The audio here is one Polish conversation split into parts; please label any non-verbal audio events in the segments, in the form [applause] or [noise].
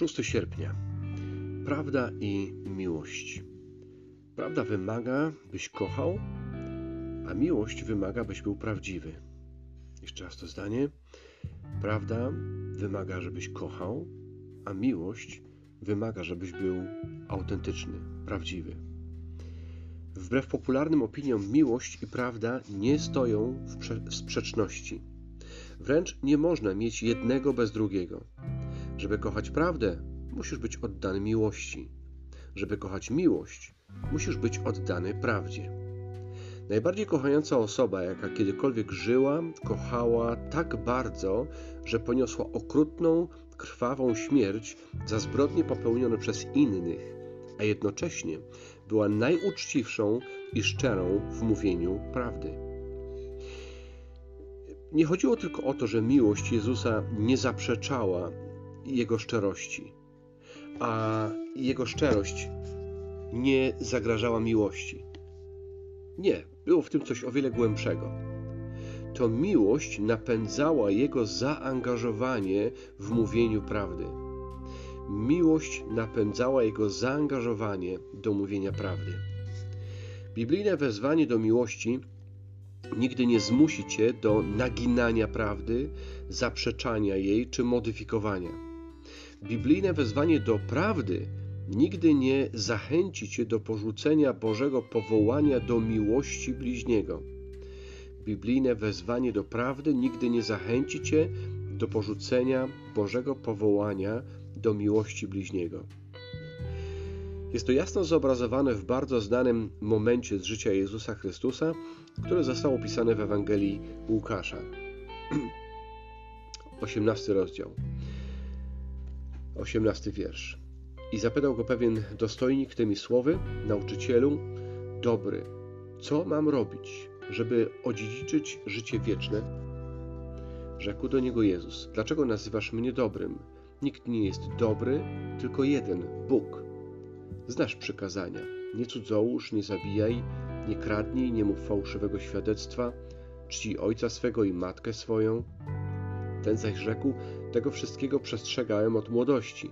6 sierpnia. Prawda i miłość. Prawda wymaga, byś kochał, a miłość wymaga, byś był prawdziwy. Jeszcze raz to zdanie. Prawda wymaga, żebyś kochał, a miłość wymaga, żebyś był autentyczny, prawdziwy. Wbrew popularnym opiniom, miłość i prawda nie stoją w sprzeczności. Wręcz nie można mieć jednego bez drugiego. Żeby kochać prawdę, musisz być oddany miłości. Żeby kochać miłość, musisz być oddany prawdzie. Najbardziej kochająca osoba, jaka kiedykolwiek żyła, kochała tak bardzo, że poniosła okrutną, krwawą śmierć za zbrodnie popełnione przez innych, a jednocześnie była najuczciwszą i szczerą w mówieniu prawdy. Nie chodziło tylko o to, że miłość Jezusa nie zaprzeczała jego szczerości, a jego szczerość nie zagrażała miłości. Nie, było w tym coś o wiele głębszego. To miłość napędzała jego zaangażowanie w mówieniu prawdy. Miłość napędzała jego zaangażowanie do mówienia prawdy. Biblijne wezwanie do miłości nigdy nie zmusi cię do naginania prawdy, zaprzeczania jej czy modyfikowania. Biblijne wezwanie do prawdy nigdy nie zachęci cię do porzucenia Bożego powołania do miłości bliźniego. Biblijne wezwanie do prawdy nigdy nie zachęci cię do porzucenia Bożego powołania do miłości bliźniego. Jest to jasno zobrazowane w bardzo znanym momencie z życia Jezusa Chrystusa, które zostało opisane w Ewangelii Łukasza. [clears throat] 18 rozdział. 18 wiersz. I zapytał go pewien dostojnik tymi słowy, nauczycielu, dobry, co mam robić, żeby odziedziczyć życie wieczne? Rzekł do niego Jezus, dlaczego nazywasz mnie dobrym? Nikt nie jest dobry, tylko jeden, Bóg. Znasz przykazania. Nie cudzołóż, nie zabijaj, nie kradnij, nie mów fałszywego świadectwa, czci ojca swego i matkę swoją. Ten zaś rzekł, tego wszystkiego przestrzegałem od młodości.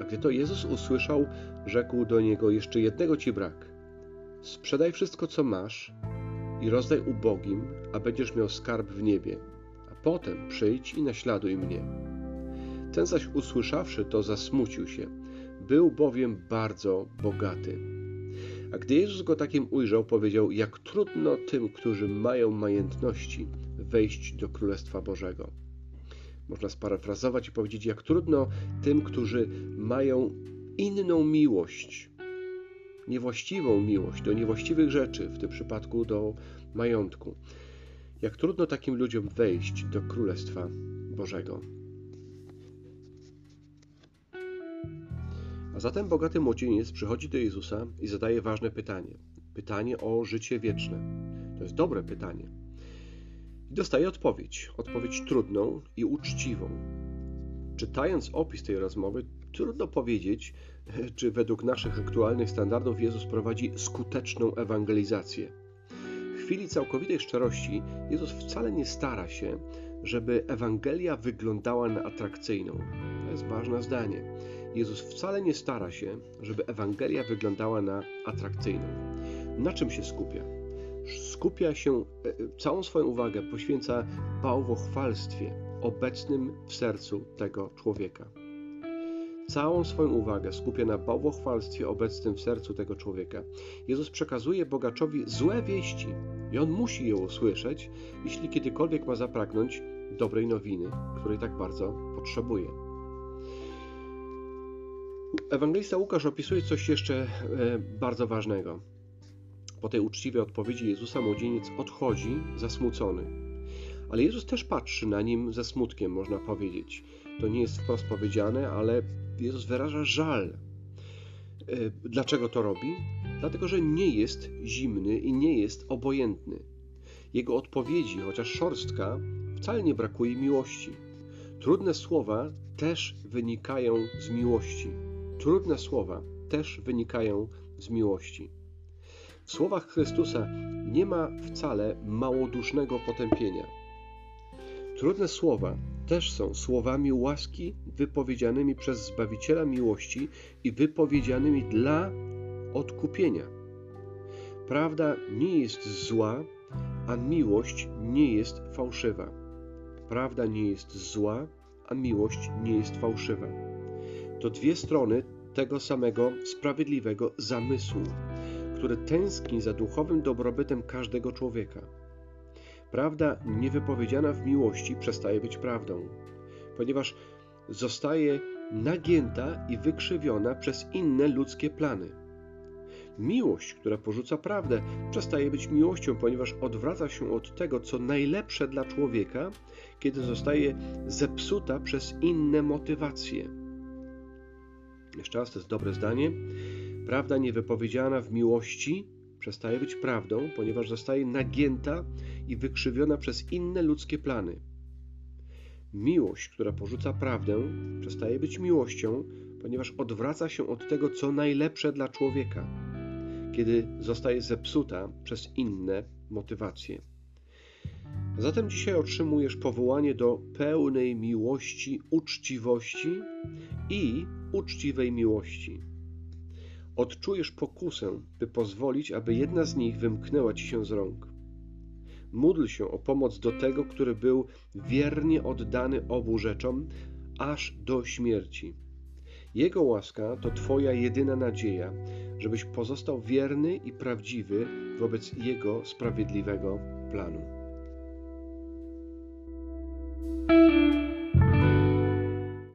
A gdy to Jezus usłyszał, rzekł do niego: Jeszcze jednego ci brak. Sprzedaj wszystko, co masz i rozdaj ubogim, a będziesz miał skarb w niebie. A potem przyjdź i naśladuj mnie. Ten zaś usłyszawszy to, zasmucił się. Był bowiem bardzo bogaty. A gdy Jezus go takim ujrzał, powiedział: Jak trudno tym, którzy mają majętności, wejść do Królestwa Bożego. Można sparafrazować i powiedzieć, jak trudno tym, którzy mają inną miłość, niewłaściwą miłość do niewłaściwych rzeczy, w tym przypadku do majątku. Jak trudno takim ludziom wejść do Królestwa Bożego. A zatem bogaty młodzieniec przychodzi do Jezusa i zadaje ważne pytanie. Pytanie o życie wieczne. To jest dobre pytanie. I dostaje odpowiedź. Odpowiedź trudną i uczciwą. Czytając opis tej rozmowy, trudno powiedzieć, [laughs] czy według naszych aktualnych standardów Jezus prowadzi skuteczną ewangelizację. W chwili całkowitej szczerości Jezus wcale nie stara się, żeby Ewangelia wyglądała na atrakcyjną. To jest ważne zdanie. Jezus wcale nie stara się, żeby Ewangelia wyglądała na atrakcyjną. Na czym się skupia? Skupia się, e, całą swoją uwagę poświęca bałwochwalstwie obecnym w sercu tego człowieka. Całą swoją uwagę skupia na bałwochwalstwie obecnym w sercu tego człowieka. Jezus przekazuje bogaczowi złe wieści i on musi je usłyszeć, jeśli kiedykolwiek ma zapragnąć dobrej nowiny, której tak bardzo potrzebuje. Ewangelista Łukasz opisuje coś jeszcze e, bardzo ważnego. Po tej uczciwej odpowiedzi Jezusa młodzieniec odchodzi zasmucony. Ale Jezus też patrzy na nim ze smutkiem, można powiedzieć. To nie jest wprost powiedziane, ale Jezus wyraża żal. E, dlaczego to robi? Dlatego, że nie jest zimny i nie jest obojętny. Jego odpowiedzi, chociaż szorstka, wcale nie brakuje miłości. Trudne słowa też wynikają z miłości. Trudne słowa też wynikają z miłości. W słowach Chrystusa nie ma wcale małodusznego potępienia. Trudne słowa też są słowami łaski wypowiedzianymi przez Zbawiciela miłości i wypowiedzianymi dla odkupienia. Prawda nie jest zła, a miłość nie jest fałszywa. Prawda nie jest zła, a miłość nie jest fałszywa. To dwie strony tego samego sprawiedliwego zamysłu, który tęskni za duchowym dobrobytem każdego człowieka. Prawda niewypowiedziana w miłości przestaje być prawdą, ponieważ zostaje nagięta i wykrzywiona przez inne ludzkie plany. Miłość, która porzuca prawdę, przestaje być miłością, ponieważ odwraca się od tego, co najlepsze dla człowieka, kiedy zostaje zepsuta przez inne motywacje. Jeszcze raz, to jest dobre zdanie. Prawda niewypowiedziana w miłości przestaje być prawdą, ponieważ zostaje nagięta i wykrzywiona przez inne ludzkie plany. Miłość, która porzuca prawdę, przestaje być miłością, ponieważ odwraca się od tego, co najlepsze dla człowieka, kiedy zostaje zepsuta przez inne motywacje. Zatem dzisiaj otrzymujesz powołanie do pełnej miłości, uczciwości i uczciwej miłości. Odczujesz pokusę, by pozwolić, aby jedna z nich wymknęła ci się z rąk. Módl się o pomoc do tego, który był wiernie oddany obu rzeczom, aż do śmierci. Jego łaska to Twoja jedyna nadzieja, żebyś pozostał wierny i prawdziwy wobec Jego sprawiedliwego planu.